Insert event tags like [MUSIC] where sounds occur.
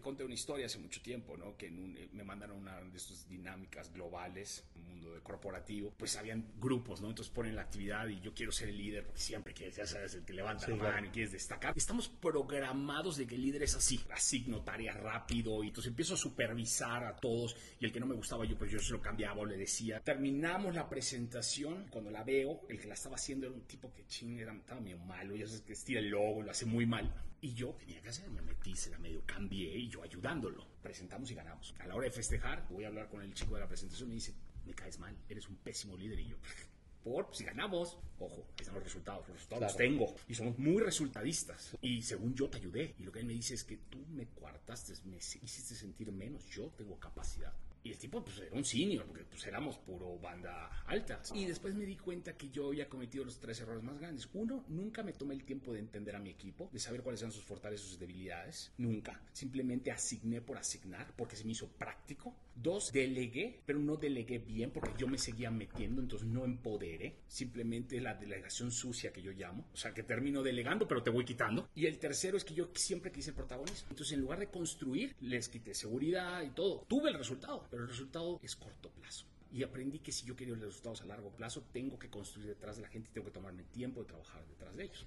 que conté una historia hace mucho tiempo, ¿no? Que en eh, me mandaron una de estas dinámicas globales, un mundo de corporativo, pues habían grupos, ¿no? Entonces ponen la actividad y yo quiero ser el líder porque siempre quieres, ya sabes, el que levanta la mano y quieres destacar. Estamos programados de que el líder es así, asigno tareas rápido y entonces empiezo a supervisar a todos y el que no me gustaba yo, pues yo se lo cambiaba o le decía. Terminamos la presentación, cuando la veo, el que la estaba haciendo era un tipo que ching, era, estaba medio malo, ya sabes que estira el logo, lo hace muy mal. Y yo tenía que hacer, me metí, se la medio cambié y yo ayudándolo. Presentamos y ganamos. A la hora de festejar, voy a hablar con el chico de la presentación y me dice, me caes mal, eres un pésimo líder. Y yo, [LAUGHS] por si ganamos, ojo, están los resultados, los resultados los tengo y somos muy resultadistas. Y según yo te ayudé, y lo que él me dice es que tú me cuartaste, me hiciste sentir menos, yo tengo capacidad. Y el tipo pues era un senior, porque pues éramos puro banda alta. Y después me di cuenta que yo había cometido los tres errores más grandes. Uno, nunca me tomé el tiempo de entender a mi equipo, de saber cuáles eran sus fortalezas y sus debilidades. Nunca. Simplemente asigné por asignar, porque se me hizo práctico. Dos, delegué, pero no delegué bien, porque yo me seguía metiendo, entonces no empoderé. Simplemente la delegación sucia que yo llamo. O sea, que termino delegando, pero te voy quitando. Y el tercero es que yo siempre quise el protagonismo. Entonces, en lugar de construir, les quité seguridad y todo. Tuve el resultado pero el resultado es corto plazo. Y aprendí que si yo quiero los resultados a largo plazo, tengo que construir detrás de la gente y tengo que tomarme tiempo de trabajar detrás de ellos.